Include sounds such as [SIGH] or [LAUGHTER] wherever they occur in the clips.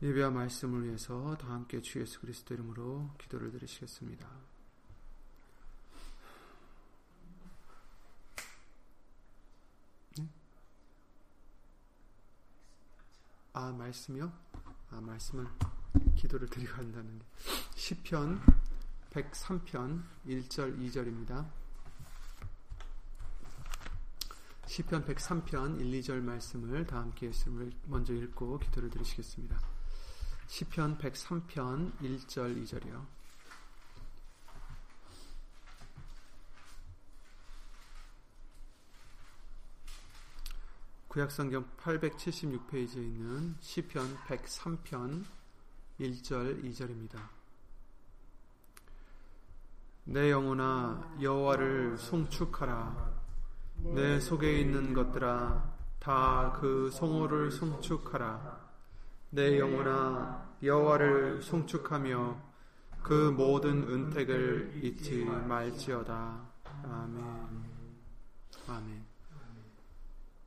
예배와 말씀을 위해서 다 함께 주 예수 그리스도 이름으로 기도를 드리시겠습니다. 네? 아 말씀이요? 아 말씀을 기도를 드리고 한다는 게 시편 103편 1절 2절입니다. 시편 103편 1, 2절 말씀을 다 함께 먼저 읽고 기도를 드리시겠습니다. 시편 103편 1절 2절이요. 구약성경 876페이지에 있는 시편 103편 1절 2절입니다. 내 영혼아 여호와를 송축하라 내 속에 있는 것들아 다 그 성호를 송축하라 내 영혼아 여호와를 송축하며 그 모든 은택을 잊지 말지어다. 아멘. 아멘.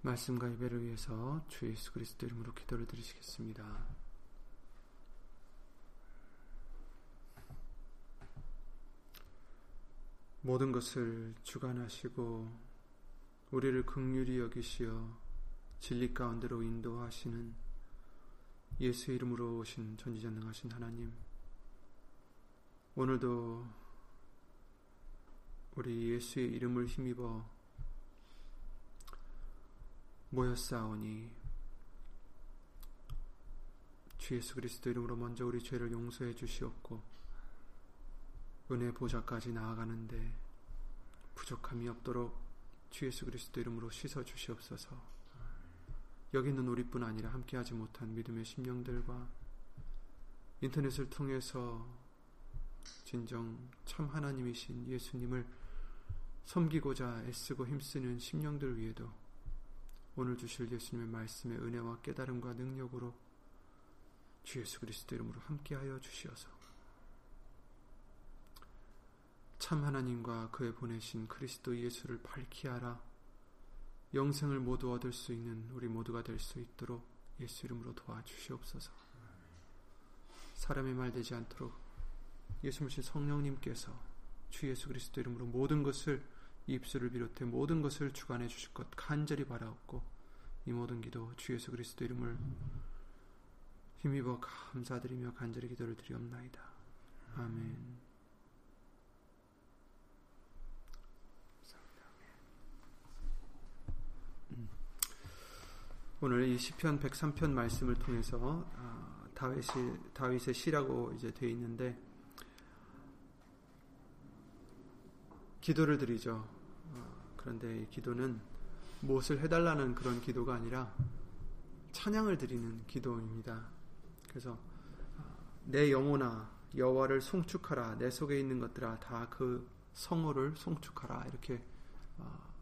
말씀과 예배를 위해서 주 예수 그리스도 이름으로 기도를 드리시겠습니다. 모든 것을 주관하시고 우리를 극률히 여기시어 진리 가운데로 인도하시는 예수 이름으로 오신 전지전능하신 하나님, 오늘도 우리 예수의 이름을 힘입어 모였사오니 주 예수 그리스도 이름으로 먼저 우리 죄를 용서해 주시옵고 은혜 보좌까지 나아가는데 부족함이 없도록 주 예수 그리스도 이름으로 씻어 주시옵소서. 여기 있는 우리뿐 아니라 함께하지 못한 믿음의 심령들과 인터넷을 통해서 진정 참 하나님이신 예수님을 섬기고자 애쓰고 힘쓰는 심령들 위에도 오늘 주실 예수님의 말씀의 은혜와 깨달음과 능력으로 주 예수 그리스도 이름으로 함께하여 주시어서 참 하나님과 그의 보내신 그리스도 예수를 밝히 알아 영생을 모두 얻을 수 있는 우리 모두가 될 수 있도록 예수 이름으로 도와주시옵소서. 사람의 말 되지 않도록 예수님신 성령님께서 주 예수 그리스도 이름으로 모든 것을 입술을 비롯해 모든 것을 주관해 주실 것 간절히 바라옵고 이 모든 기도 주 예수 그리스도 이름을 힘입어 감사드리며 간절히 기도를 드리옵나이다. 아멘. 오늘 이 시편 103편 말씀을 통해서 어, 다윗이 다윗의 시라고 이제 되어 있는데 기도를 드리죠. 어, 그런데 이 기도는 무엇을 해달라는 그런 기도가 아니라 찬양을 드리는 기도입니다. 그래서 어, 내 영혼아 여호와를 송축하라 내 속에 있는 것들아 다 그 성호를 송축하라 이렇게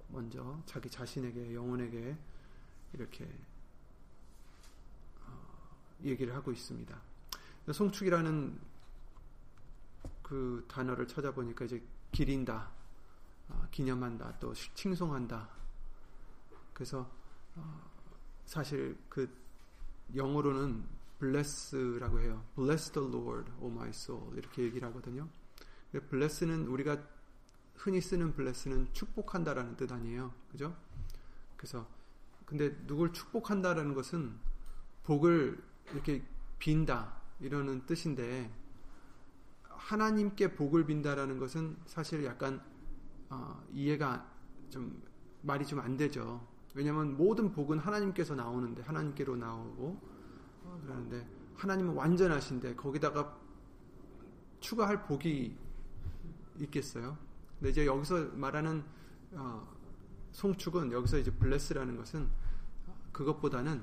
먼저 자기 자신에게 영혼에게 이렇게 얘기를 하고 있습니다. 송축이라는 그 단어를 찾아보니까 이제 기린다, 어, 기념한다, 또 칭송한다. 그래서 어, 사실 그 영어로는 bless라고 해요. bless the Lord, O my soul 이렇게 얘기를 하거든요. bless는 우리가 흔히 쓰는 bless는 축복한다라는 뜻 아니에요, 그죠? 그래서 근데 누굴 축복한다라는 것은 복을 이렇게 빈다 이러는 뜻인데 하나님께 복을 빈다라는 것은 사실 약간 어, 이해가 좀 말이 좀 안 되죠. 왜냐하면 모든 복은 하나님께서 나오는데 하나님께로 나오고 어, 그러는데 하나님은 완전하신데 거기다가 추가할 복이 있겠어요? 근데 이제 여기서 말하는 어, 송축은 여기서 이제 블레스라는 것은 그것보다는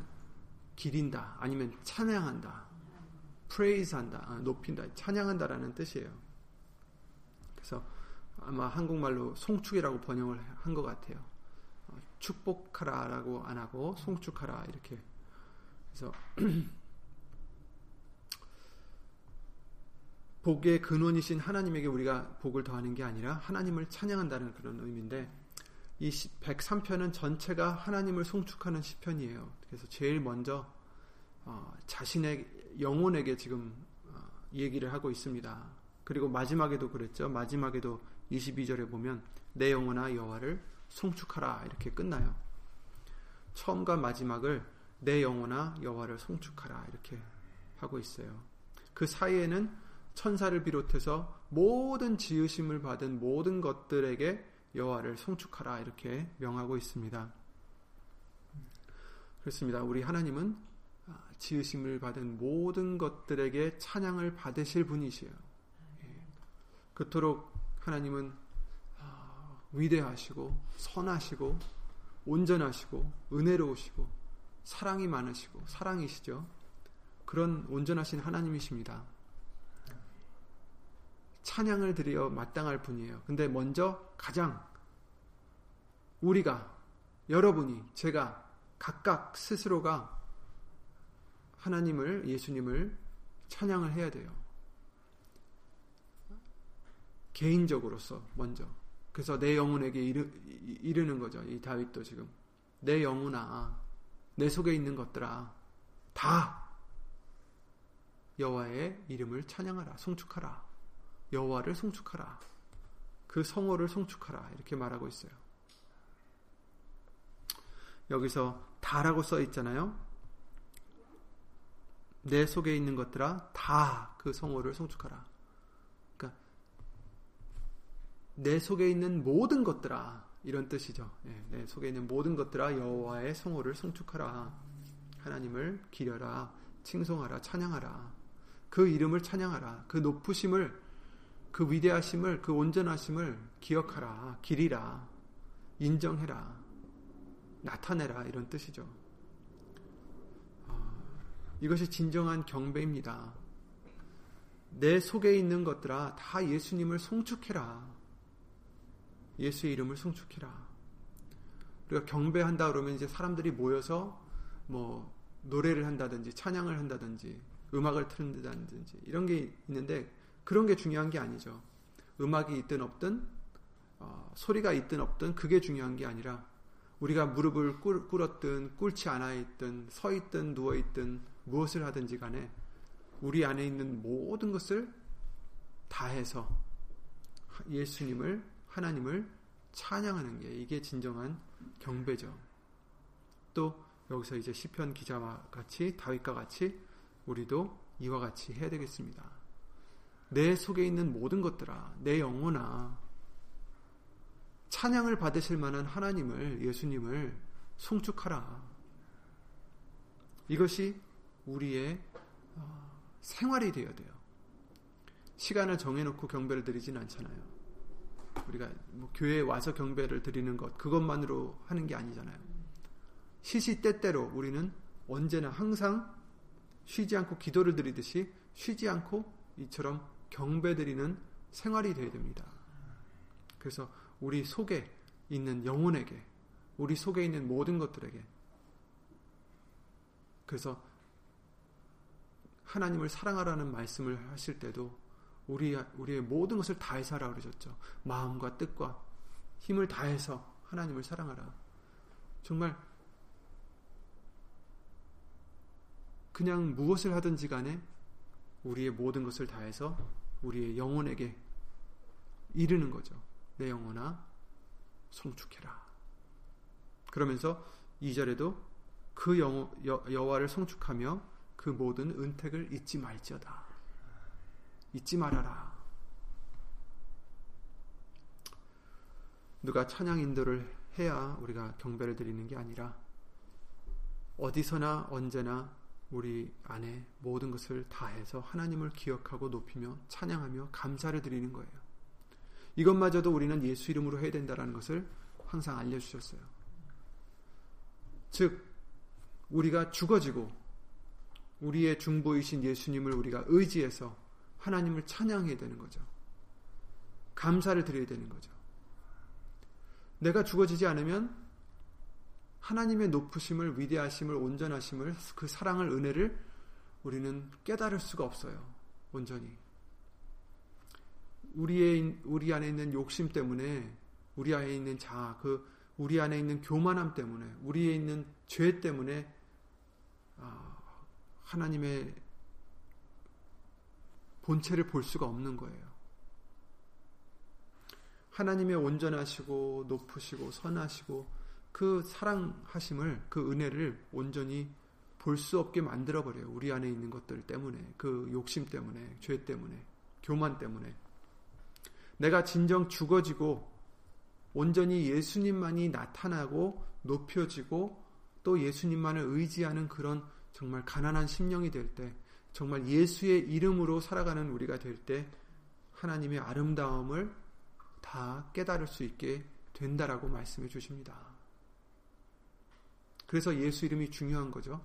기린다 아니면 찬양한다 프레이즈한다 아, 높인다 찬양한다라는 뜻이에요. 그래서 아마 한국말로 송축이라고 번역을 한 것 같아요. 어, 축복하라라고 안 하고 송축하라 이렇게 그래서 [CLEARS THROAT] 복의 근원이신 하나님에게 우리가 복을 더하는 게 아니라 하나님을 찬양한다는 그런 의미인데 이 103편은 전체가 하나님을 송축하는 시편이에요. 그래서 제일 먼저 어, 자신의 영혼에게 지금 어, 얘기를 하고 있습니다. 그리고 마지막에도 그랬죠. 마지막에도 22절에 보면 내 영혼아 여호와를 송축하라 이렇게 끝나요. 처음과 마지막을 내 영혼아 여호와를 송축하라 이렇게 하고 있어요. 그 사이에는 천사를 비롯해서 모든 지으심을 받은 모든 것들에게 여호와를 송축하라 이렇게 명하고 있습니다. 그렇습니다. 우리 하나님은 지으심을 받은 모든 것들에게 찬양을 받으실 분이시에요. 예. 그토록 하나님은 아, 위대하시고 선하시고 온전하시고 은혜로우시고 사랑이 많으시고 사랑이시죠. 그런 온전하신 하나님이십니다. 찬양을 드려 마땅할 분이에요. 근데 먼저 가장 우리가 여러분이 제가 각각 스스로가 하나님을 예수님을 찬양을 해야 돼요. 개인적으로서 먼저. 그래서 내 영혼에게 이르, 이르는 거죠. 이 다윗도 지금 내 영혼아, 내 속에 있는 것들아, 다 여호와의 이름을 찬양하라, 송축하라. 여호와를 송축하라. 그 성호를 송축하라. 이렇게 말하고 있어요. 여기서 다라고 써 있잖아요. 내 속에 있는 것들아 다 그 성호를 송축하라. 그러니까 내 속에 있는 모든 것들아 이런 뜻이죠. 네, 내 속에 있는 모든 것들아 여호와의 성호를 송축하라. 하나님을 기려라, 칭송하라, 찬양하라. 그 이름을 찬양하라. 그 높으심을 그 위대하심을 그 온전하심을 기억하라. 기리라. 인정해라. 나타내라 이런 뜻이죠. 어, 이것이 진정한 경배입니다. 내 속에 있는 것들아 다 예수님을 송축해라. 예수의 이름을 송축해라. 우리가 경배한다 그러면 이제 사람들이 모여서 뭐 노래를 한다든지 찬양을 한다든지 음악을 틀는다든지 이런 게 있는데 그런 게 중요한 게 아니죠. 음악이 있든 없든 어, 소리가 있든 없든 그게 중요한 게 아니라 우리가 무릎을 꿇었든 꿇지 않아 있든 서 있든 누워 있든 무엇을 하든지 간에 우리 안에 있는 모든 것을 다해서 예수님을 하나님을 찬양하는 게 이게 진정한 경배죠. 또 여기서 이제 시편 기자와 같이 다윗과 같이 우리도 이와 같이 해야 되겠습니다. 내 속에 있는 모든 것들아, 내 영혼아, 찬양을 받으실 만한 하나님을 예수님을 송축하라. 이것이 우리의 어, 생활이 되어야 돼요. 시간을 정해놓고 경배를 드리진 않잖아요. 우리가 뭐 교회에 와서 경배를 드리는 것 그것만으로 하는 게 아니잖아요. 시시때때로 우리는 언제나 항상 쉬지 않고 기도를 드리듯이 쉬지 않고 이처럼 경배 드리는 생활이 되어야 됩니다. 그래서 우리 속에 있는 영혼에게, 우리 속에 있는 모든 것들에게. 그래서 하나님을 사랑하라는 말씀을 하실 때도 우리, 우리의 모든 것을 다해서 하라 그러셨죠. 마음과 뜻과 힘을 다해서 하나님을 사랑하라. 정말 그냥 무엇을 하든지 간에 우리의 모든 것을 다해서 우리의 영혼에게 이르는 거죠. 내 영혼아 송축해라. 그러면서 2절에도 그 여, 여와를 송축하며 그 모든 은택을 잊지 말지어다. 잊지 말아라. 누가 찬양 인도를 해야 우리가 경배를 드리는 게 아니라 어디서나 언제나 우리 안에 모든 것을 다해서 하나님을 기억하고 높이며 찬양하며 감사를 드리는 거예요. 이것마저도 우리는 예수 이름으로 해야 된다는 것을 항상 알려주셨어요. 즉, 우리가 죽어지고 우리의 중보이신 예수님을 우리가 의지해서 하나님을 찬양해야 되는 거죠. 감사를 드려야 되는 거죠. 내가 죽어지지 않으면 하나님의 높으심을, 위대하심을, 온전하심을, 그 사랑을, 은혜를 우리는 깨달을 수가 없어요. 온전히. 우리의 우리 안에 있는 욕심 때문에 우리 안에 있는 자아, 그 우리 안에 있는 교만함 때문에 우리에 있는 죄 때문에 아, 하나님의 본체를 볼 수가 없는 거예요. 하나님의 온전하시고 높으시고 선하시고 그 사랑하심을 그 은혜를 온전히 볼 수 없게 만들어 버려요. 우리 안에 있는 것들 때문에 그 욕심 때문에 죄 때문에 교만 때문에 내가 진정 죽어지고 온전히 예수님만이 나타나고 높여지고 또 예수님만을 의지하는 그런 정말 가난한 심령이 될 때, 정말 예수의 이름으로 살아가는 우리가 될 때, 하나님의 아름다움을 다 깨달을 수 있게 된다라고 말씀해 주십니다. 그래서 예수 이름이 중요한 거죠.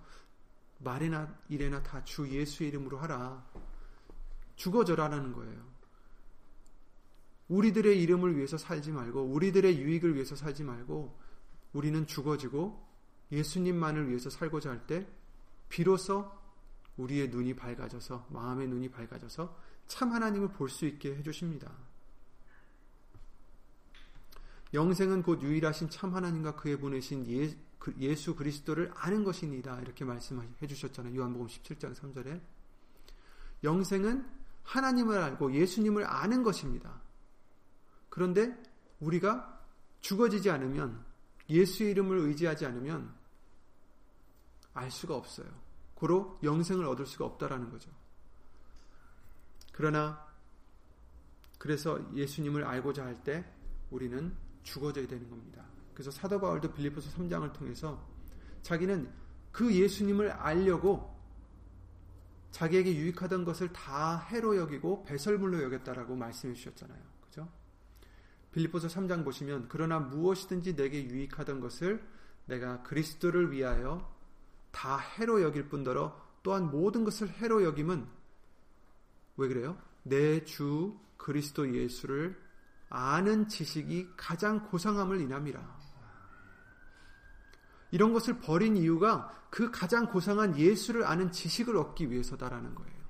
말이나 일에나 다 주 예수 이름으로 하라. 죽어져라라는 거예요. 우리들의 이름을 위해서 살지 말고, 우리들의 유익을 위해서 살지 말고, 우리는 죽어지고 예수님만을 위해서 살고자 할 때, 비로소 우리의 눈이 밝아져서, 마음의 눈이 밝아져서 참 하나님을 볼 수 있게 해 주십니다. 영생은 곧 유일하신 참 하나님과 그의 보내신 예, 그 예수 그리스도를 아는 것이니라 이렇게 말씀해 주셨잖아요. 요한복음 17장 3절에 영생은 하나님을 알고 예수님을 아는 것입니다. 그런데 우리가 죽어지지 않으면 예수의 이름을 의지하지 않으면 알 수가 없어요. 고로 영생을 얻을 수가 없다라는 거죠. 그러나 그래서 예수님을 알고자 할 때 우리는 죽어져야 되는 겁니다. 그래서 사도 바울도 빌리포스 3장을 통해서 자기는 그 예수님을 알려고 자기에게 유익하던 것을 다 해로 여기고 배설물로 여겼다라고 말씀해 주셨잖아요. 그죠? 빌리포스 3장 보시면 그러나 무엇이든지 내게 유익하던 것을 내가 그리스도를 위하여 다 해로 여길 뿐더러 또한 모든 것을 해로 여김은 왜 그래요? 내 주 그리스도 예수를 아는 지식이 가장 고상함을 인함이라. 이런 것을 버린 이유가 그 가장 고상한 예수를 아는 지식을 얻기 위해서다라는 거예요.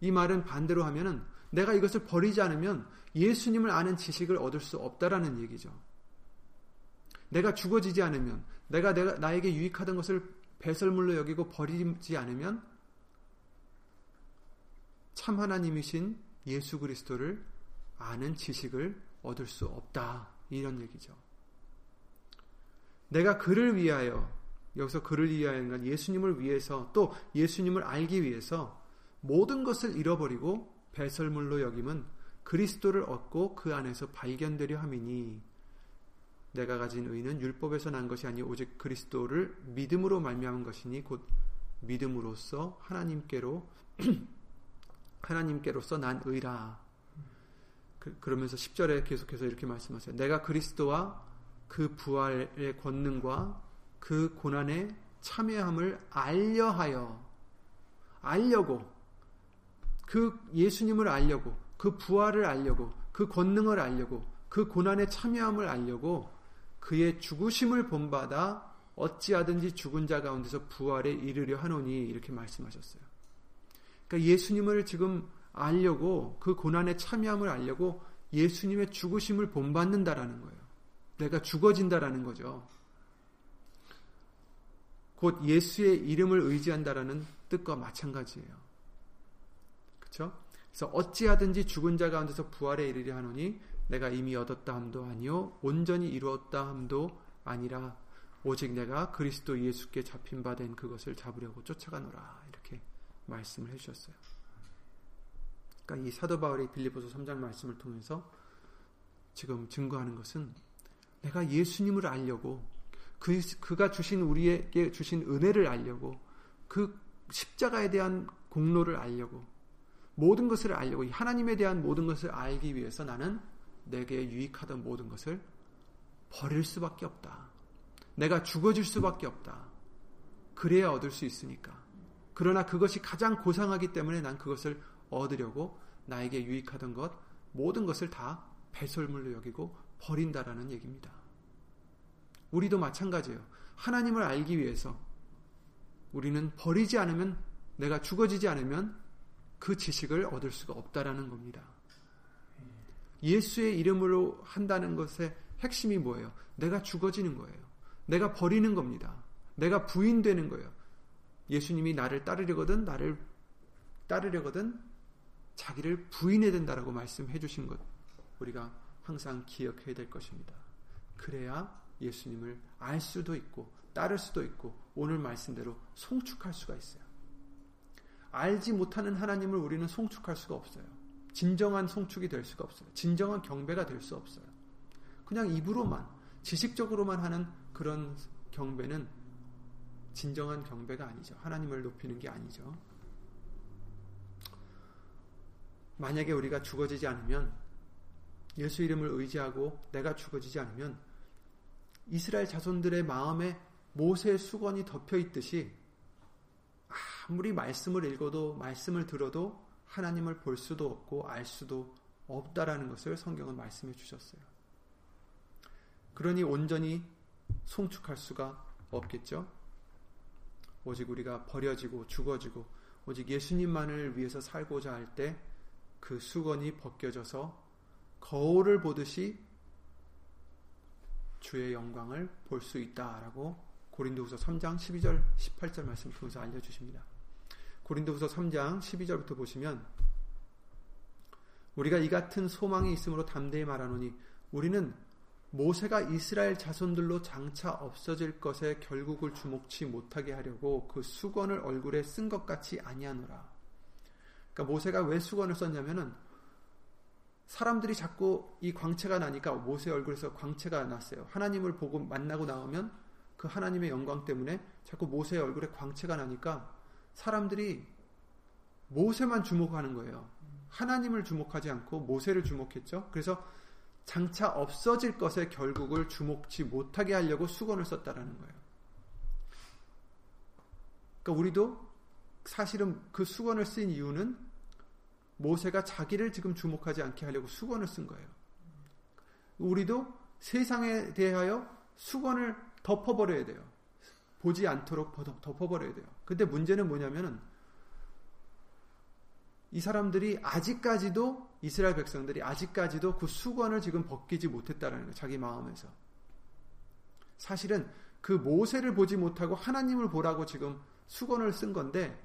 이 말은 반대로 하면은 내가 이것을 버리지 않으면 예수님을 아는 지식을 얻을 수 없다라는 얘기죠. 내가 죽어지지 않으면 내가 내가 나에게 유익하던 것을 배설물로 여기고 버리지 않으면 참 하나님이신 예수 그리스도를 아는 지식을 얻을 수 없다. 이런 얘기죠. 내가 그를 위하여, 여기서 그를 위하여는 건 예수님을 위해서 또 예수님을 알기 위해서 모든 것을 잃어버리고 배설물로 여김은 그리스도를 얻고 그 안에서 발견되려 함이니 내가 가진 의는 율법에서 난 것이 아니 오직 그리스도를 믿음으로 말미암은 것이니 곧 믿음으로써 하나님께로 [CLEARS THROAT] 하나님께로서 난 의라 그, 러면서 10절에 계속해서 이렇게 말씀하세요. 내가 그리스도와 그 부활의 권능과 그 고난의 참여함을 알려하여 알려고 그 예수님을 알려고 그 부활을 알려고 그 권능을 알려고 그 고난의 참여함을 알려고 그의 죽으심을 본받아 어찌하든지 죽은 자 가운데서 부활에 이르려 하노니 이렇게 말씀하셨어요. 그러니까 예수님을 지금 알려고 그 고난에 참여함을 알려고 예수님의 죽으심을 본받는다라는 거예요. 내가 죽어진다라는 거죠. 곧 예수의 이름을 의지한다라는 뜻과 마찬가지예요. 그렇죠? 그래서 어찌하든지 죽은 자 가운데서 부활에 이르려 하노니 내가 이미 얻었다 함도 아니요 온전히 이루었다 함도 아니라 오직 내가 그리스도 예수께 잡힌 바 된 그것을 잡으려고 쫓아가노라 이렇게 말씀을 해주셨어요. 그러니까 이 사도 바울이 빌리보서 3장 말씀을 통해서 지금 증거하는 것은 내가 예수님을 알려고 그, 그가 주신 우리에게 주신 은혜를 알려고 그 십자가에 대한 공로를 알려고 모든 것을 알려고 하나님에 대한 모든 것을 알기 위해서 나는 내게 유익하던 모든 것을 버릴 수밖에 없다. 내가 죽어질 수밖에 없다. 그래야 얻을 수 있으니까. 그러나 그것이 가장 고상하기 때문에 난 그것을 얻으려고 나에게 유익하던 것, 모든 것을 다 배설물로 여기고 버린다라는 얘기입니다. 우리도 마찬가지예요. 하나님을 알기 위해서 우리는 버리지 않으면 내가 죽어지지 않으면 그 지식을 얻을 수가 없다라는 겁니다. 예수의 이름으로 한다는 것의 핵심이 뭐예요? 내가 죽어지는 거예요. 내가 버리는 겁니다. 내가 부인되는 거예요. 예수님이 나를 따르려거든 나를 따르려거든 자기를 부인해야 된다라고 말씀해 주신 것 우리가 항상 기억해야 될 것입니다. 그래야 예수님을 알 수도 있고 따를 수도 있고 오늘 말씀대로 송축할 수가 있어요. 알지 못하는 하나님을 우리는 송축할 수가 없어요. 진정한 송축이 될 수가 없어요. 진정한 경배가 될 수 없어요. 그냥 입으로만 지식적으로만 하는 그런 경배는 진정한 경배가 아니죠. 하나님을 높이는 게 아니죠. 만약에 우리가 죽어지지 않으면 예수 이름을 의지하고 내가 죽어지지 않으면 이스라엘 자손들의 마음에 모세의 수건이 덮여 있듯이 아무리 말씀을 읽어도 말씀을 들어도 하나님을 볼 수도 없고 알 수도 없다라는 것을 성경은 말씀해 주셨어요. 그러니 온전히 송축할 수가 없겠죠. 오직 우리가 버려지고 죽어지고 오직 예수님만을 위해서 살고자 할 때 그 수건이 벗겨져서 거울을 보듯이 주의 영광을 볼 수 있다라고 고린도후서 3장 12절 18절 말씀 통해서 알려 주십니다. 고린도후서 3장 12절부터 보시면 우리가 이 같은 소망이 있으므로 담대히 말하노니 우리는 모세가 이스라엘 자손들로 장차 없어질 것에 결국을 주목치 못하게 하려고 그 수건을 얼굴에 쓴 것 같이 아니하노라. 그러니까 모세가 왜 수건을 썼냐면은 사람들이 자꾸 이 광채가 나니까 모세 얼굴에서 광채가 났어요. 하나님을 보고 만나고 나오면 그 하나님의 영광 때문에 자꾸 모세의 얼굴에 광채가 나니까 사람들이 모세만 주목하는 거예요. 하나님을 주목하지 않고 모세를 주목했죠. 그래서 장차 없어질 것에 결국을 주목치 못하게 하려고 수건을 썼다라는 거예요. 그러니까 우리도 사실은 그 수건을 쓴 이유는 모세가 자기를 지금 주목하지 않게 하려고 수건을 쓴 거예요. 우리도 세상에 대하여 수건을 덮어버려야 돼요. 보지 않도록 덮어버려야 돼요. 근데 문제는 뭐냐면은 이 사람들이 아직까지도 이스라엘 백성들이 아직까지도 그 수건을 지금 벗기지 못했다라는 거예요. 자기 마음에서. 사실은 그 모세를 보지 못하고 하나님을 보라고 지금 수건을 쓴 건데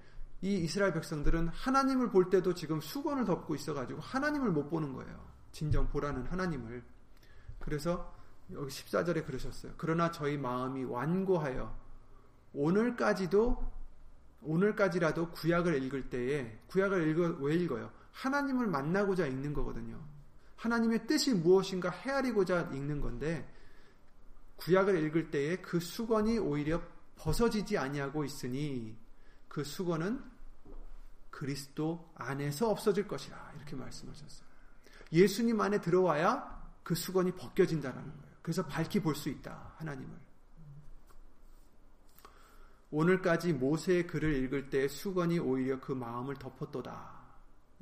이 이스라엘 백성들은 하나님을 볼 때도 지금 수건을 덮고 있어가지고 하나님을 못 보는 거예요. 진정 보라는 하나님을. 그래서 여기 14절에 그러셨어요. 그러나 저희 마음이 완고하여 오늘까지도 오늘까지라도 구약을 읽을 때에 구약을 읽어 왜 읽어요? 하나님을 만나고자 읽는 거거든요. 하나님의 뜻이 무엇인가 헤아리고자 읽는 건데 구약을 읽을 때에 그 수건이 오히려 벗어지지 아니하고 있으니 그 수건은 그리스도 안에서 없어질 것이라 이렇게 말씀하셨어요. 예수님 안에 들어와야 그 수건이 벗겨진다라는 거예요. 그래서 밝히 볼 수 있다 하나님을. 오늘까지 모세의 글을 읽을 때 수건이 오히려 그 마음을 덮었도다.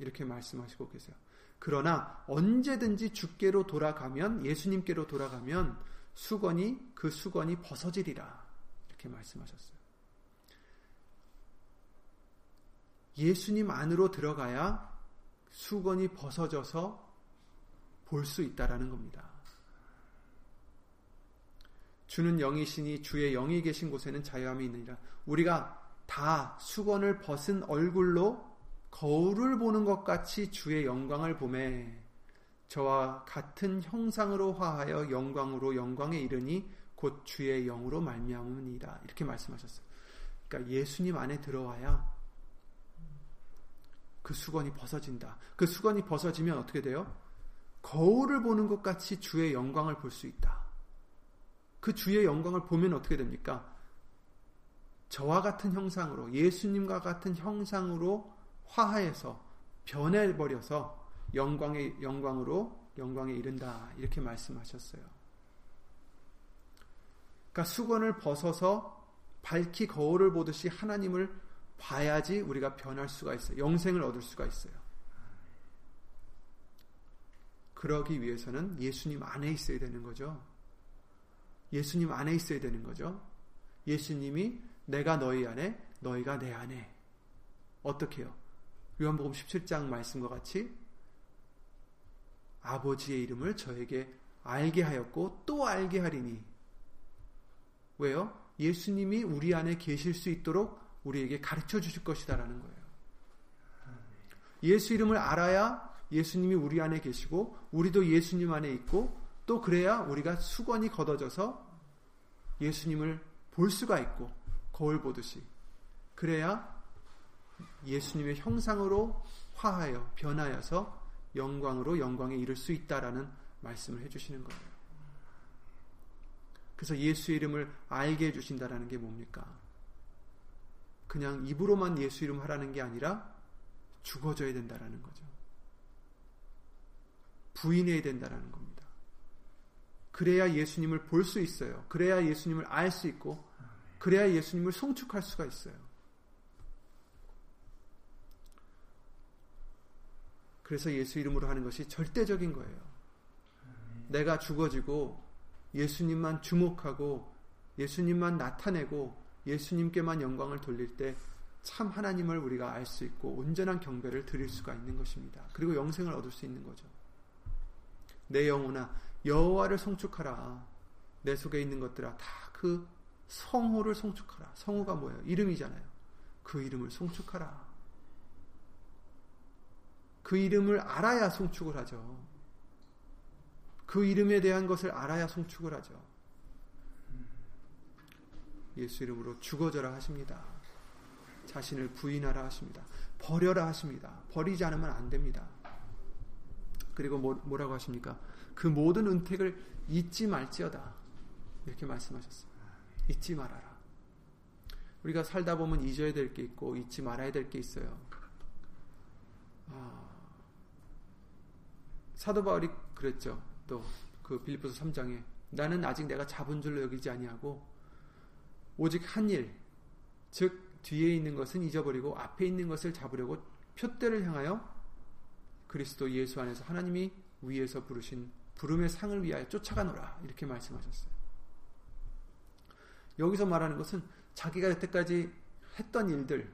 이렇게 말씀하시고 계세요. 그러나 언제든지 주께로 돌아가면 예수님께로 돌아가면 수건이 그 수건이 벗어지리라. 이렇게 말씀하셨어요. 예수님 안으로 들어가야 수건이 벗어져서 볼 수 있다라는 겁니다. 주는 영이시니 주의 영이 계신 곳에는 자유함이 있느니라. 우리가 다 수건을 벗은 얼굴로 거울을 보는 것 같이 주의 영광을 보매 저와 같은 형상으로 화하여 영광으로 영광에 이르니 곧 주의 영으로 말미암으니라 이렇게 말씀하셨어요. 그러니까 예수님 안에 들어와야 그 수건이 벗어진다. 그 수건이 벗어지면 어떻게 돼요? 거울을 보는 것 같이 주의 영광을 볼 수 있다. 그 주의 영광을 보면 어떻게 됩니까? 저와 같은 형상으로 예수님과 같은 형상으로 화하여서 변해버려서 영광의 영광으로 영광에 이른다 이렇게 말씀하셨어요. 그러니까 수건을 벗어서 밝히 거울을 보듯이 하나님을 봐야지 우리가 변할 수가 있어요. 영생을 얻을 수가 있어요. 그러기 위해서는 예수님 안에 있어야 되는 거죠. 예수님 안에 있어야 되는 거죠. 예수님이 내가 너희 안에, 너희가 내 안에. 어떻게요? 요한복음 17장 말씀과 같이 아버지의 이름을 저에게 알게 하였고 또 알게 하리니 왜요? 예수님이 우리 안에 계실 수 있도록 우리에게 가르쳐 주실 것이다라는 거예요. 예수 이름을 알아야 예수님이 우리 안에 계시고 우리도 예수님 안에 있고 또 그래야 우리가 수건이 걷어져서 예수님을 볼 수가 있고 거울 보듯이 그래야 예수님의 형상으로 화하여 변하여서 영광으로 영광에 이를 수 있다라는 말씀을 해주시는 거예요. 그래서 예수 이름을 알게 해주신다라는 게 뭡니까? 그냥 입으로만 예수 이름 하라는 게 아니라 죽어져야 된다라는 거죠. 부인해야 된다라는 겁니다. 그래야 예수님을 볼 수 있어요. 그래야 예수님을 알 수 있고, 그래야 예수님을 송축할 수가 있어요. 그래서 예수 이름으로 하는 것이 절대적인 거예요. 내가 죽어지고 예수님만 주목하고 예수님만 나타내고 예수님께만 영광을 돌릴 때 참 하나님을 우리가 알 수 있고 온전한 경배를 드릴 수가 있는 것입니다. 그리고 영생을 얻을 수 있는 거죠. 내 영혼아 여호와를 송축하라. 내 속에 있는 것들아 다 그 성호를 송축하라. 성호가 뭐예요? 이름이잖아요. 그 이름을 송축하라. 그 이름을 알아야 송축을 하죠. 그 이름에 대한 것을 알아야 송축을 하죠. 예수 이름으로 죽어져라 하십니다. 자신을 부인하라 하십니다. 버려라 하십니다. 버리지 않으면 안 됩니다. 그리고 뭐, 뭐라고 하십니까? 그 모든 은택을 잊지 말지어다. 이렇게 말씀하셨어요. 잊지 말아라. 우리가 살다 보면 잊어야 될 게 있고 잊지 말아야 될 게 있어요. 아, 사도 바울이 그랬죠. 또 그 빌립보서 3장에 나는 아직 내가 잡은 줄로 여기지 아니하고 오직 한 일, 즉 뒤에 있는 것은 잊어버리고 앞에 있는 것을 잡으려고 표대를 향하여 그리스도 예수 안에서 하나님이 위에서 부르신 부름의 상을 위하여 쫓아가노라 이렇게 말씀하셨어요. 여기서 말하는 것은 자기가 여태까지 했던 일들,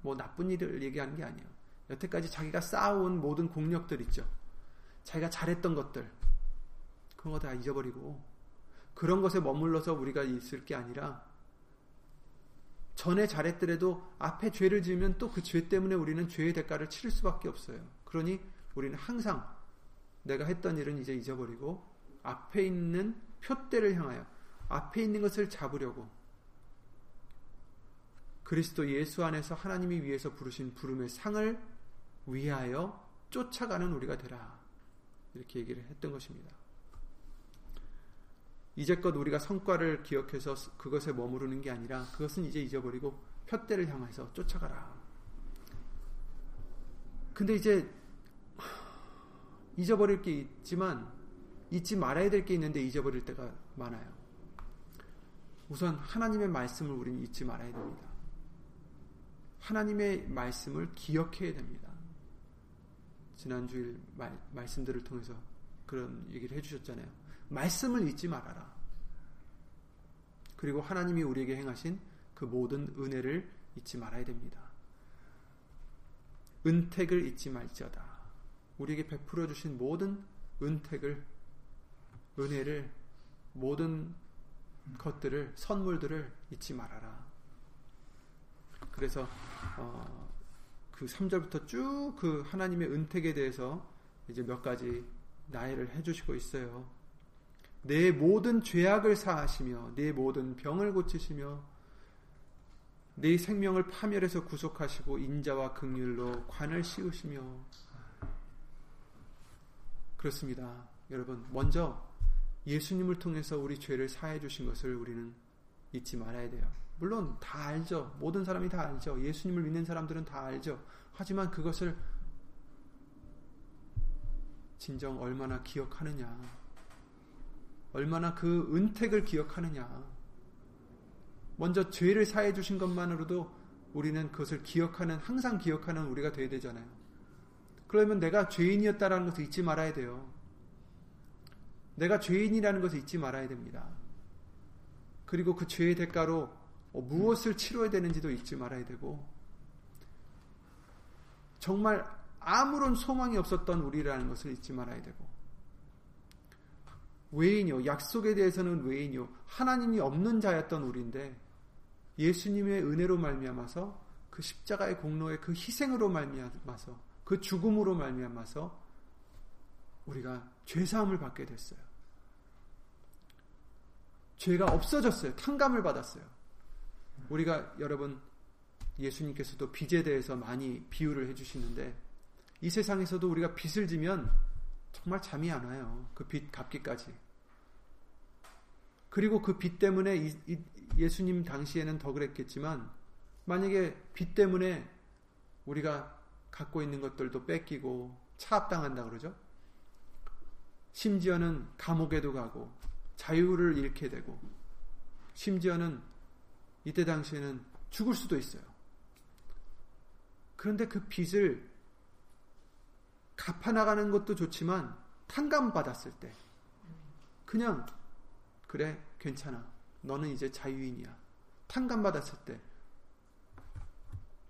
뭐 나쁜 일을 얘기하는 게 아니에요. 여태까지 자기가 쌓아온 모든 공력들 있죠. 자기가 잘했던 것들 그런 거 다 잊어버리고 그런 것에 머물러서 우리가 있을 게 아니라 전에 잘했더라도 앞에 죄를 지으면 또 그 죄 때문에 우리는 죄의 대가를 치를 수밖에 없어요. 그러니 우리는 항상 내가 했던 일은 이제 잊어버리고 앞에 있는 표대를 향하여 앞에 있는 것을 잡으려고 그리스도 예수 안에서 하나님이 위해서 부르신 부름의 상을 위하여 쫓아가는 우리가 되라. 이렇게 얘기를 했던 것입니다. 이제껏 우리가 성과를 기억해서 그것에 머무르는 게 아니라 그것은 이제 잊어버리고 표대를 향해서 쫓아가라. 근데 이제 잊어버릴 게 있지만 잊지 말아야 될 게 있는데 잊어버릴 때가 많아요. 우선 하나님의 말씀을 우리는 잊지 말아야 됩니다. 하나님의 말씀을 기억해야 됩니다. 지난 주일 말, 말씀들을 통해서 그런 얘기를 해주셨잖아요. 말씀을 잊지 말아라. 그리고 하나님이 우리에게 행하신 그 모든 은혜를 잊지 말아야 됩니다. 은택을 잊지 말지어다. 우리에게 베풀어 주신 모든 은택을, 은혜를, 모든 것들을, 선물들을 잊지 말아라. 그래서, 어, 그 3절부터 쭉 그 하나님의 은택에 대해서 이제 몇 가지 나열을 해 주시고 있어요. 내 모든 죄악을 사하시며 내 모든 병을 고치시며 내 생명을 파멸해서 구속하시고 인자와 극률로 관을 씌우시며 그렇습니다. 여러분 먼저 예수님을 통해서 우리 죄를 사해 주신 것을 우리는 잊지 말아야 돼요. 물론 다 알죠. 모든 사람이 다 알죠. 예수님을 믿는 사람들은 다 알죠. 하지만 그것을 진정 얼마나 기억하느냐. 얼마나 그 은택을 기억하느냐. 먼저 죄를 사해 주신 것만으로도 우리는 그것을 기억하는, 항상 기억하는 우리가 되어야 되잖아요. 그러면 내가 죄인이었다라는 것을 잊지 말아야 돼요. 내가 죄인이라는 것을 잊지 말아야 됩니다. 그리고 그 죄의 대가로 어, 무엇을 치러야 되는지도 잊지 말아야 되고 정말 아무런 소망이 없었던 우리라는 것을 잊지 말아야 되고 외인이요 약속에 대해서는 외인이요 하나님이 없는 자였던 우리인데 예수님의 은혜로 말미암아서 그 십자가의 공로의 그 희생으로 말미암아서 그그 죽음으로 말미암아서 우리가 죄 사함을 받게 됐어요. 죄가 없어졌어요. 탕감을 받았어요. 우리가 여러분 예수님께서도 빚에 대해서 많이 비유를 해 주시는데 이 세상에서도 우리가 빚을 지면 정말 잠이 안 와요. 그 빚 갚기까지. 그리고 그 빚 때문에 이, 이, 예수님 당시에는 더 그랬겠지만 만약에 빚 때문에 우리가 갖고 있는 것들도 뺏기고 차압당한다 그러죠. 심지어는 감옥에도 가고 자유를 잃게 되고 심지어는 이때 당시에는 죽을 수도 있어요. 그런데 그 빚을 갚아나가는 것도 좋지만 탕감받았을 때 그냥 그래 괜찮아. 너는 이제 자유인이야. 탕감받았을 때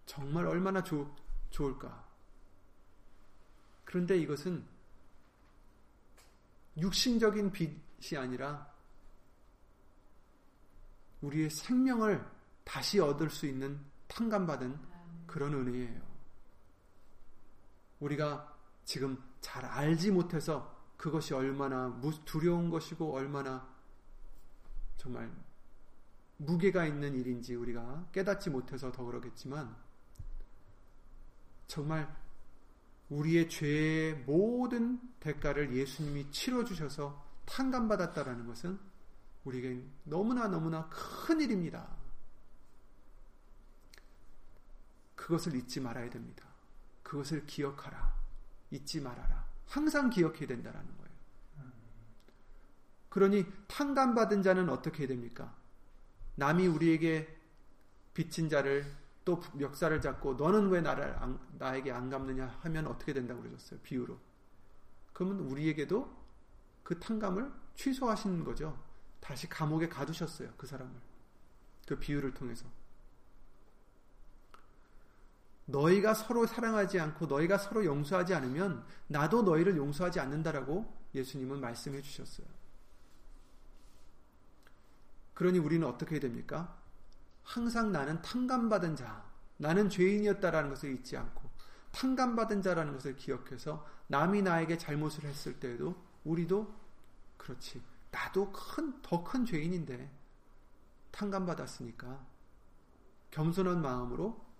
정말 얼마나 좋, 좋을까? 그런데 이것은 육신적인 빚이 아니라 우리의 생명을 다시 얻을 수 있는 탕감받은 그런 은혜예요. 우리가 지금 잘 알지 못해서 그것이 얼마나 두려운 것이고 얼마나 정말 무게가 있는 일인지 우리가 깨닫지 못해서 더 그러겠지만 정말 우리의 죄의 모든 대가를 예수님이 치러주셔서 탕감받았다라는 것은 우리에게 너무나 너무나 큰 일입니다. 그것을 잊지 말아야 됩니다. 그것을 기억하라. 잊지 말아라. 항상 기억해야 된다라는 거예요. 그러니 탕감받은 자는 어떻게 됩니까? 남이 우리에게 빚진 자를 또 멱살을 잡고 너는 왜 나를 안, 나에게 안 갚느냐 하면 어떻게 된다고 그러셨어요. 비유로. 그러면 우리에게도 그 탕감을 취소하시는 거죠. 다시 감옥에 가두셨어요. 그 사람을. 그 비유를 통해서. 너희가 서로 사랑하지 않고 너희가 서로 용서하지 않으면 나도 너희를 용서하지 않는다라고 예수님은 말씀해 주셨어요. 그러니 우리는 어떻게 됩니까? 항상 나는 탕감받은 자, 나는 죄인이었다라는 것을 잊지 않고 탕감받은 자라는 것을 기억해서 남이 나에게 잘못을 했을 때에도 우리도 그렇지. 나도 큰, 더 큰 죄인인데 탕감받았으니까 겸손한 마음으로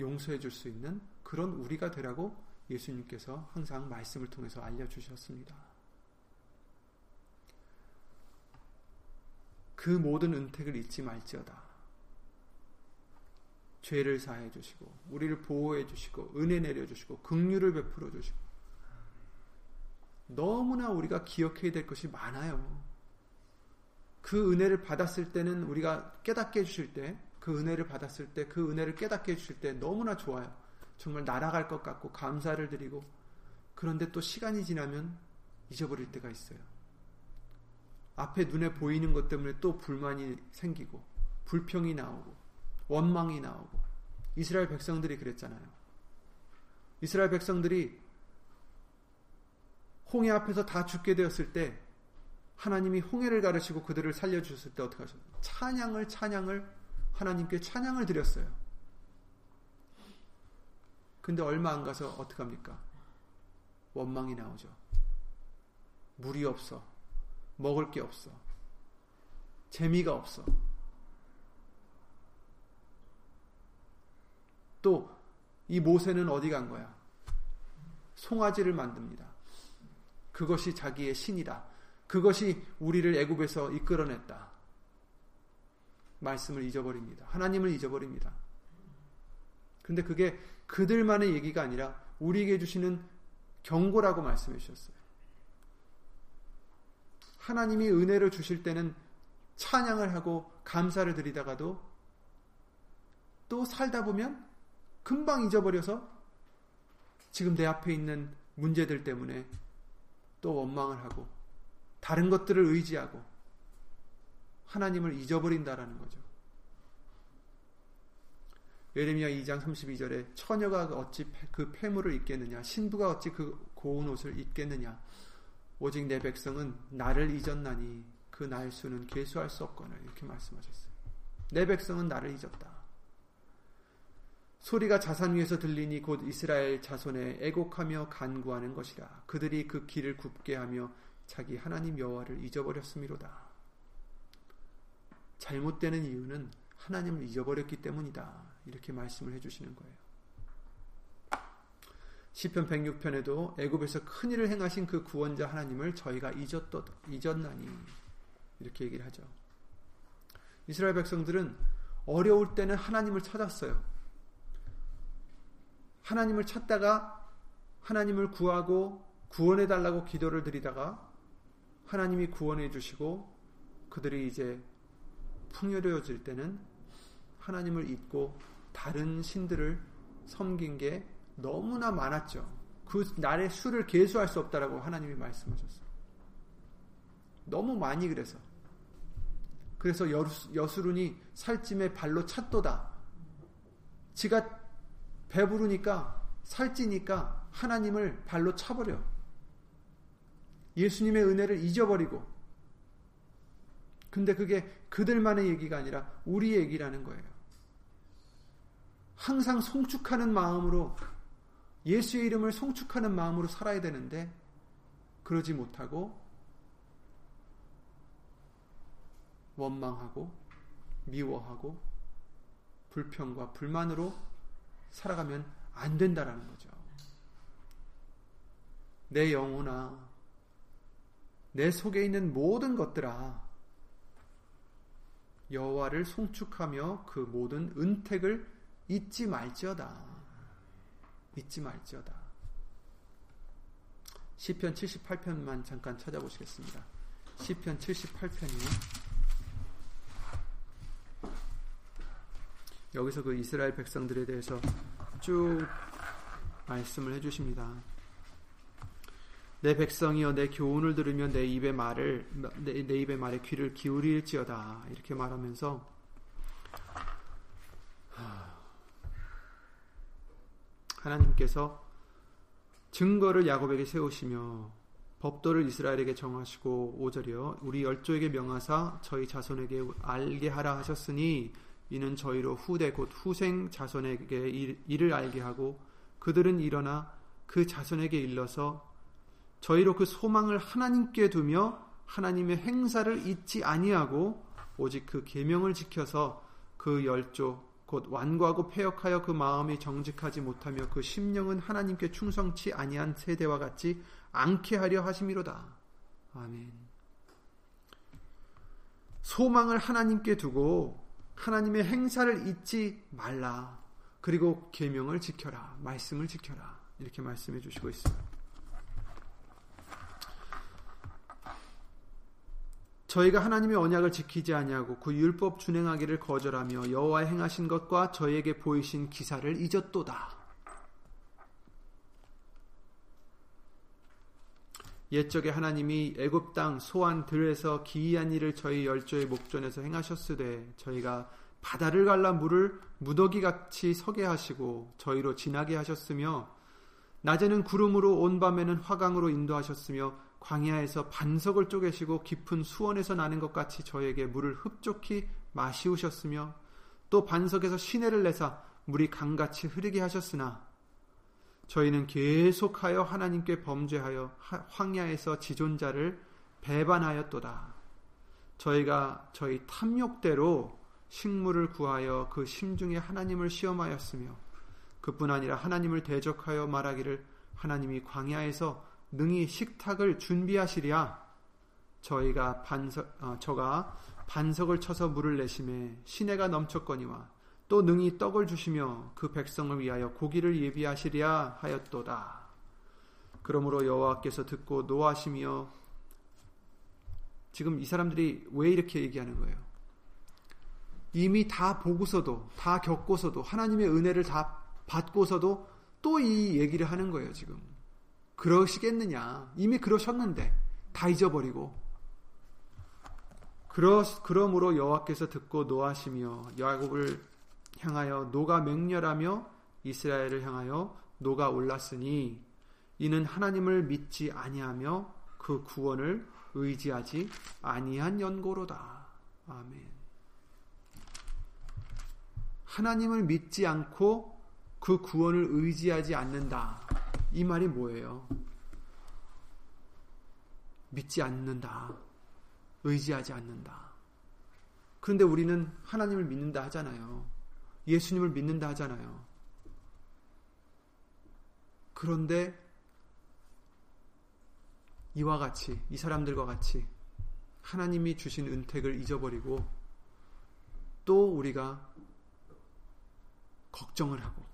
용서해 줄 수 있는 그런 우리가 되라고 예수님께서 항상 말씀을 통해서 알려주셨습니다. 그 모든 은택을 잊지 말지어다. 죄를 사해 주시고 우리를 보호해 주시고 은혜 내려 주시고 긍휼을 베풀어 주시고 너무나 우리가 기억해야 될 것이 많아요. 그 은혜를 받았을 때는 우리가 깨닫게 해 주실 때, 그 은혜를 받았을 때, 그 은혜를 깨닫게 해 주실 때 너무나 좋아요. 정말 날아갈 것 같고 감사를 드리고 그런데 또 시간이 지나면 잊어버릴 때가 있어요. 앞에 눈에 보이는 것 때문에 또 불만이 생기고 불평이 나오고 원망이 나오고 이스라엘 백성들이 그랬잖아요. 이스라엘 백성들이 홍해 앞에서 다 죽게 되었을 때 하나님이 홍해를 가르치고 그들을 살려주셨을 때 어떻게 하셨어요? 찬양을 찬양을 하나님께 찬양을 드렸어요. 근데 얼마 안 가서 어떻게 합니까? 원망이 나오죠. 물이 없어. 먹을 게 없어. 재미가 없어. 또 이 모세는 어디 간 거야? 송아지를 만듭니다. 그것이 자기의 신이다. 그것이 우리를 애굽에서 이끌어냈다. 말씀을 잊어버립니다. 하나님을 잊어버립니다. 근데 그게 그들만의 얘기가 아니라 우리에게 주시는 경고라고 말씀해 주셨어요. 하나님이 은혜를 주실 때는 찬양을 하고 감사를 드리다가도 또 살다 보면 금방 잊어버려서 지금 내 앞에 있는 문제들 때문에 또 원망을 하고 다른 것들을 의지하고 하나님을 잊어버린다라는 거죠. 예레미야 2장 32절에 처녀가 어찌 그 폐물을 입겠느냐 신부가 어찌 그 고운 옷을 입겠느냐 오직 내 백성은 나를 잊었나니 그 날수는 계수할 수 없거늘 이렇게 말씀하셨어요. 내 백성은 나를 잊었다. 소리가 자산 위에서 들리니 곧 이스라엘 자손의 애곡하며 간구하는 것이라. 그들이 그 길을 굽게 하며 자기 하나님 여호와를 잊어버렸음이로다. 잘못되는 이유는 하나님을 잊어버렸기 때문이다. 이렇게 말씀을 해주시는 거예요. 시편 106편에도 애굽에서 큰 일을 행하신 그 구원자 하나님을 저희가 잊었더, 잊었나니 이렇게 얘기를 하죠. 이스라엘 백성들은 어려울 때는 하나님을 찾았어요. 하나님을 찾다가 하나님을 구하고 구원해 달라고 기도를 드리다가 하나님이 구원해 주시고 그들이 이제 풍요로워질 때는 하나님을 잊고 다른 신들을 섬긴 게 너무나 많았죠. 그 날의 수를 계수할 수 없다라고 하나님이 말씀하셨어요. 너무 많이 그래서. 그래서 여수룬이 살찜에 발로 찼도다. 지가 배부르니까 살찌니까 하나님을 발로 차버려. 예수님의 은혜를 잊어버리고. 근데 그게 그들만의 얘기가 아니라 우리 얘기라는 거예요. 항상 송축하는 마음으로 예수의 이름을 송축하는 마음으로 살아야 되는데 그러지 못하고 원망하고 미워하고 불평과 불만으로 살아가면 안 된다라는 거죠. 내 영혼아, 내 속에 있는 모든 것들아, 여호와를 송축하며 그 모든 은택을 잊지 말지어다. 잊지 말지어다. 시편 78편만 잠깐 찾아보시겠습니다. 시편 78편이요. 여기서 그 이스라엘 백성들에 대해서 쭉 말씀을 해주십니다. 내 백성이여 내 교훈을 들으면 내 입의 말을 내, 내 입의 말에 귀를 기울일지어다. 이렇게 말하면서 하나님께서 증거를 야곱에게 세우시며 법도를 이스라엘에게 정하시고 5절이요. 우리 열조에게 명하사 저희 자손에게 알게 하라 하셨으니 이는 저희로 후대 곧 후생 자손에게 이를 알게 하고 그들은 일어나 그 자손에게 일러서 저희로 그 소망을 하나님께 두며 하나님의 행사를 잊지 아니하고 오직 그 계명을 지켜서 그 열조 곧 완고하고 폐역하여 그 마음이 정직하지 못하며 그 심령은 하나님께 충성치 아니한 세대와 같지 않게 하려 하심이로다. 아멘. 소망을 하나님께 두고 하나님의 행사를 잊지 말라. 그리고 계명을 지켜라. 말씀을 지켜라. 이렇게 말씀해 주시고 있어요. 저희가 하나님의 언약을 지키지 아니하고 그 율법 준행하기를 거절하며 여호와 행하신 것과 저에게 보이신 기사를 잊었도다. 옛적에 하나님이 애굽 땅 소환 들에서 기이한 일을 저희 열조의 목전에서 행하셨으되 저희가 바다를 갈라 물을 무더기 같이 서게 하시고 저희로 지나게 하셨으며 낮에는 구름으로 온 밤에는 화강으로 인도하셨으며 광야에서 반석을 쪼개시고 깊은 수원에서 나는 것 같이 저에게 물을 흡족히 마시우셨으며 또 반석에서 시내를 내사 물이 강같이 흐르게 하셨으나 저희는 계속하여 하나님께 범죄하여 황야에서 지존자를 배반하였도다. 저희가 저희 탐욕대로 식물을 구하여 그 심중에 하나님을 시험하였으며 그뿐 아니라 하나님을 대적하여 말하기를 하나님이 광야에서 능히 식탁을 준비하시랴 저희가 반석 어, 저가 반석을 쳐서 물을 내심에 시내가 넘쳤거니와 또 능히 떡을 주시며 그 백성을 위하여 고기를 예비하시랴 하였도다. 그러므로 여호와께서 듣고 노하시며 지금 이 사람들이 왜 이렇게 얘기하는 거예요? 이미 다 보고서도 다 겪고서도 하나님의 은혜를 다 받고서도 또 이 얘기를 하는 거예요, 지금. 그러시겠느냐. 이미 그러셨는데 다 잊어버리고. 그러, 그러므로 여호와께서 듣고 노하시며 야곱을 향하여 노가 맹렬하며 이스라엘을 향하여 노가 올랐으니 이는 하나님을 믿지 아니하며 그 구원을 의지하지 아니한 연고로다. 아멘. 하나님을 믿지 않고 그 구원을 의지하지 않는다. 이 말이 뭐예요? 믿지 않는다. 의지하지 않는다. 그런데 우리는 하나님을 믿는다 하잖아요. 예수님을 믿는다 하잖아요. 그런데 이와 같이, 이 사람들과 같이 하나님이 주신 은택을 잊어버리고 또 우리가 걱정을 하고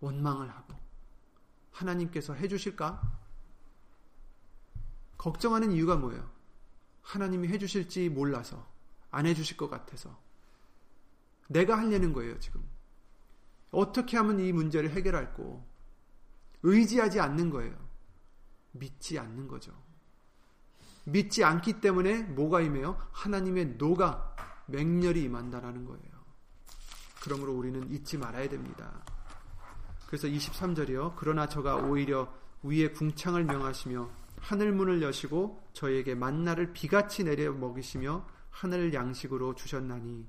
원망을 하고 하나님께서 해주실까? 걱정하는 이유가 뭐예요? 하나님이 해주실지 몰라서 안 해주실 것 같아서 내가 하려는 거예요 지금 어떻게 하면 이 문제를 해결할고 의지하지 않는 거예요 믿지 않는 거죠 믿지 않기 때문에 뭐가 임해요? 하나님의 노가 맹렬히 임한다라는 거예요 그러므로 우리는 잊지 말아야 됩니다 그래서 23절이요 그러나 저가 오히려 위에 궁창을 명하시며 하늘 문을 여시고 저에게 만나를 비같이 내려 먹이시며 하늘 양식으로 주셨나니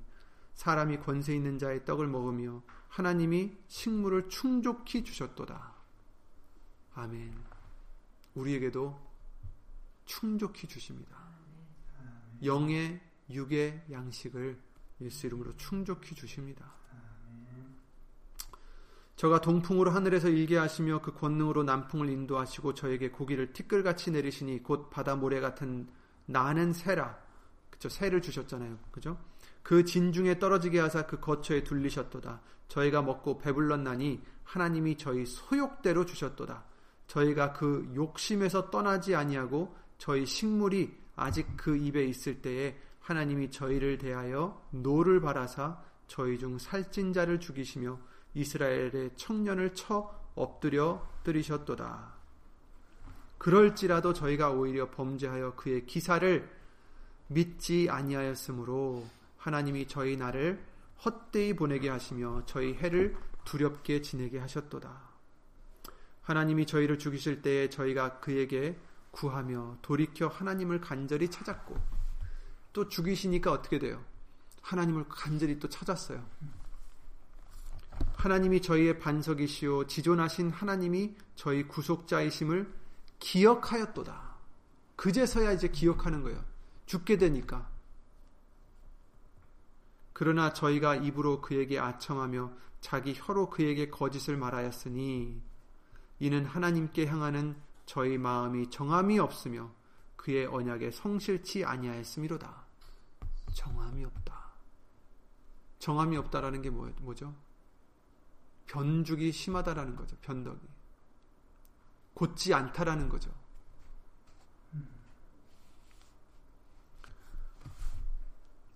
사람이 권세 있는 자의 떡을 먹으며 하나님이 식물을 충족히 주셨도다. 아멘. 우리에게도 충족히 주십니다. 영의 육의 양식을 예수 이름으로 충족히 주십니다. 저가 동풍으로 하늘에서 일게 하시며 그 권능으로 남풍을 인도하시고 저에게 고기를 티끌같이 내리시니 곧 바다 모래 같은 나는 새라. 그죠? 새를 주셨잖아요. 그죠? 그 진중에 떨어지게 하사 그 거처에 둘리셨도다. 저희가 먹고 배불렀나니 하나님이 저희 소욕대로 주셨도다. 저희가 그 욕심에서 떠나지 아니하고 저희 식물이 아직 그 입에 있을 때에 하나님이 저희를 대하여 노를 바라사 저희 중 살찐 자를 죽이시며 이스라엘의 청년을 쳐 엎드려 뜨리셨도다. 그럴지라도 저희가 오히려 범죄하여 그의 기사를 믿지 아니하였으므로 하나님이 저희 나를 헛되이 보내게 하시며 저희 해를 두렵게 지내게 하셨도다. 하나님이 저희를 죽이실 때에 저희가 그에게 구하며 돌이켜 하나님을 간절히 찾았고 또 죽이시니까 어떻게 돼요? 하나님을 간절히 또 찾았어요. 하나님이 저희의 반석이시오 지존하신 하나님이 저희 구속자이심을 기억하였도다. 그제서야 이제 기억하는 거예요. 죽게 되니까. 그러나 저희가 입으로 그에게 아첨하며 자기 혀로 그에게 거짓을 말하였으니 이는 하나님께 향하는 저희 마음이 정함이 없으며 그의 언약에 성실치 아니하였음이로다. 정함이 없다. 정함이 없다라는 게 뭐, 뭐죠? 변죽이 심하다라는 거죠. 변덕이. 곧지 않다라는 거죠.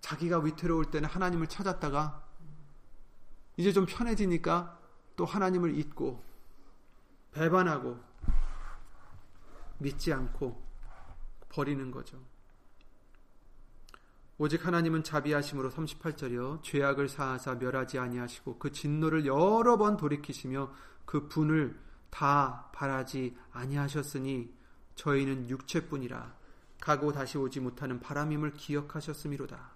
자기가 위태로울 때는 하나님을 찾았다가 이제 좀 편해지니까 또 하나님을 잊고 배반하고 믿지 않고 버리는 거죠. 오직 하나님은 자비하심으로 38절이요 죄악을 사하사 멸하지 아니하시고 그 진노를 여러 번 돌이키시며 그 분을 다 바라지 아니하셨으니 저희는 육체뿐이라 가고 다시 오지 못하는 바람임을 기억하셨음이로다.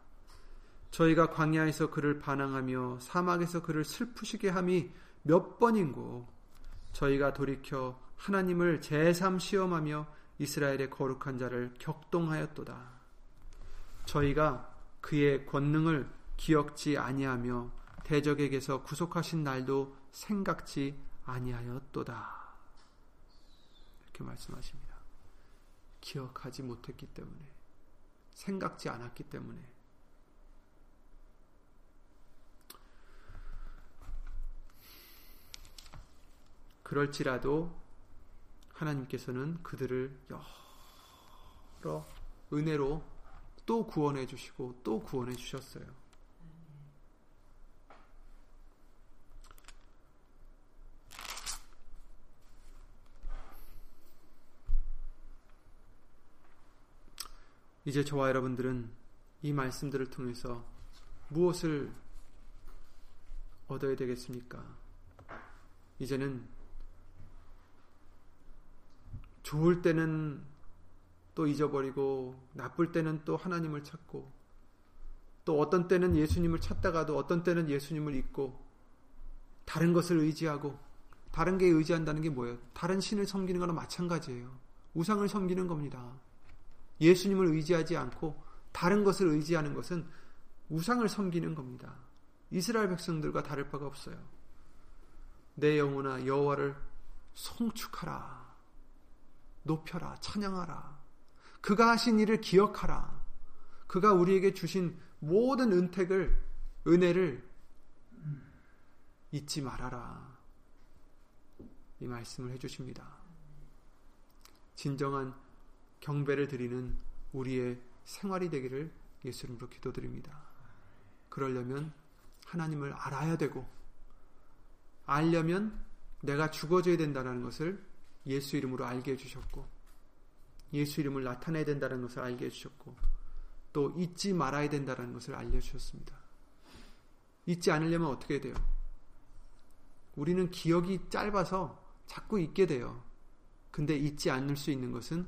저희가 광야에서 그를 반항하며 사막에서 그를 슬프시게 함이 몇 번인고 저희가 돌이켜 하나님을 재삼 시험하며 이스라엘의 거룩한 자를 격동하였도다. 저희가 그의 권능을 기억지 아니하며 대적에게서 구속하신 날도 생각지 아니하였도다. 이렇게 말씀하십니다. 기억하지 못했기 때문에 생각지 않았기 때문에 그럴지라도 하나님께서는 그들을 여러 은혜로 또 구원해 주시고 또 구원해 주셨어요. 이제 저와 여러분들은 이 말씀들을 통해서 무엇을 얻어야 되겠습니까? 이제는 좋을 때는 또 잊어버리고 나쁠 때는 또 하나님을 찾고 또 어떤 때는 예수님을 찾다가도 어떤 때는 예수님을 잊고 다른 것을 의지하고 다른 게 의지한다는 게 뭐예요? 다른 신을 섬기는 거나 마찬가지예요. 우상을 섬기는 겁니다. 예수님을 의지하지 않고 다른 것을 의지하는 것은 우상을 섬기는 겁니다. 이스라엘 백성들과 다를 바가 없어요. 내 영혼아 여호와를 송축하라. 높여라. 찬양하라. 그가 하신 일을 기억하라. 그가 우리에게 주신 모든 은택을 은혜를 잊지 말아라. 이 말씀을 해 주십니다. 진정한 경배를 드리는 우리의 생활이 되기를 예수 이름으로 기도드립니다. 그러려면 하나님을 알아야 되고 알려면 내가 죽어져야 된다는 것을 예수 이름으로 알게 해주셨고 예수 이름을 나타내야 된다는 것을 알게 해주셨고 또 잊지 말아야 된다는 것을 알려주셨습니다. 잊지 않으려면 어떻게 돼요? 우리는 기억이 짧아서 자꾸 잊게 돼요. 근데 잊지 않을 수 있는 것은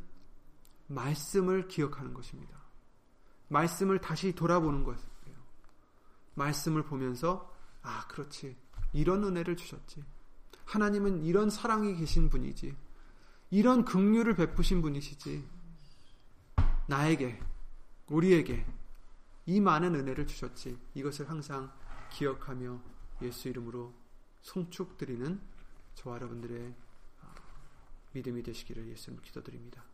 말씀을 기억하는 것입니다. 말씀을 다시 돌아보는 것이에요. 말씀을 보면서 아 그렇지 이런 은혜를 주셨지. 하나님은 이런 사랑이 계신 분이지. 이런 긍휼을 베푸신 분이시지. 나에게 우리에게 이 많은 은혜를 주셨지. 이것을 항상 기억하며 예수 이름으로 송축드리는 저와 여러분들의 아, 믿음이 되시기를 예수님 기도드립니다.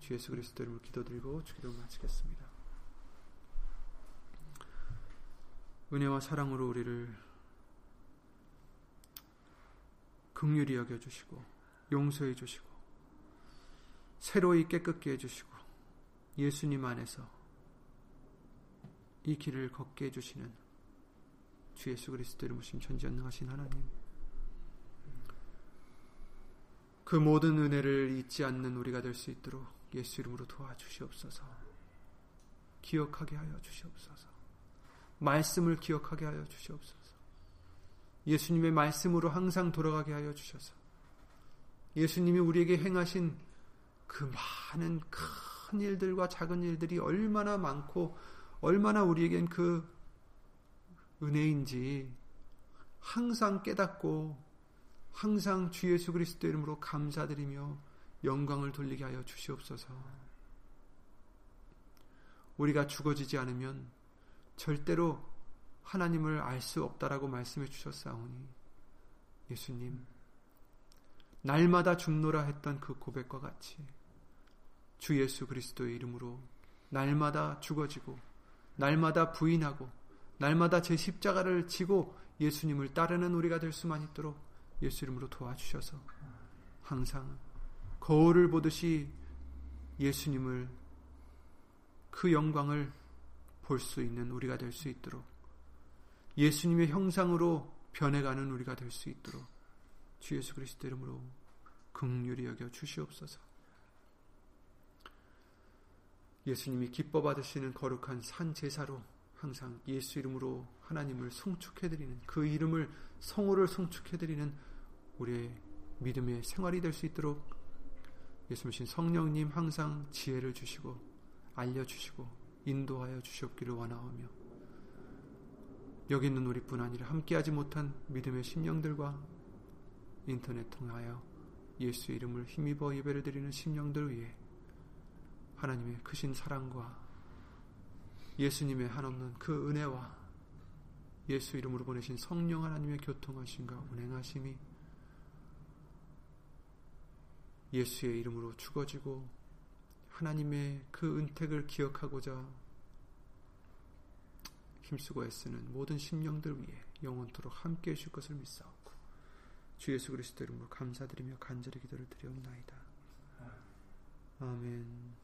주 예수 그리스도 이름으로 기도드리고 주기도 마치겠습니다. 은혜와 사랑으로 우리를 극률히 여겨 주시고 용서해 주시고 새로이 깨끗게 해 주시고 예수님 안에서 이 길을 걷게 해 주시는 주 예수 그리스도 이름으신 전지전능하신 하나님 그 모든 은혜를 잊지 않는 우리가 될 수 있도록 예수 이름으로 도와주시옵소서. 기억하게 하여 주시옵소서. 말씀을 기억하게 하여 주시옵소서. 예수님의 말씀으로 항상 돌아가게 하여 주셔서 예수님이 우리에게 행하신 그 많은 큰 일들과 작은 일들이 얼마나 많고 얼마나 우리에겐 그 은혜인지 항상 깨닫고 항상 주 예수 그리스도 이름으로 감사드리며 영광을 돌리게 하여 주시옵소서. 우리가 죽어지지 않으면 절대로 하나님을 알 수 없다라고 말씀해 주셨사오니 예수님 날마다 죽노라 했던 그 고백과 같이 주 예수 그리스도의 이름으로 날마다 죽어지고 날마다 부인하고 날마다 제 십자가를 지고 예수님을 따르는 우리가 될 수만 있도록 예수 이름으로 도와주셔서 항상 거울을 보듯이 예수님을 그 영광을 볼 수 있는 우리가 될 수 있도록 예수님의 형상으로 변해가는 우리가 될 수 있도록 주 예수 그리스도 이름으로 극률히 여겨 주시옵소서. 예수님이 기뻐 받으시는 거룩한 산 제사로 항상 예수 이름으로 하나님을 송축해 드리는 그 이름을 성호를 송축해 드리는 우리의 믿음의 생활이 될 수 있도록 예수님 성령님 항상 지혜를 주시고 알려 주시고 인도하여 주셨기를 원하오며 여기 있는 우리뿐 아니라 함께하지 못한 믿음의 심령들과 인터넷 통하여 예수 이름을 힘입어 예배를 드리는 심령들 위해 하나님의 크신 사랑과 예수님의 한없는 그 은혜와 예수 이름으로 보내신 성령 하나님의 교통하심과 운행하심이 예수의 이름으로 죽어지고 하나님의 그 은택을 기억하고자 힘쓰고 애쓰는 모든 심령들 위해 영원토록 함께 해줄 것을 믿사옵고 주 예수 그리스도 이름으로 감사드리며 간절히 기도를 드리옵나이다. 아멘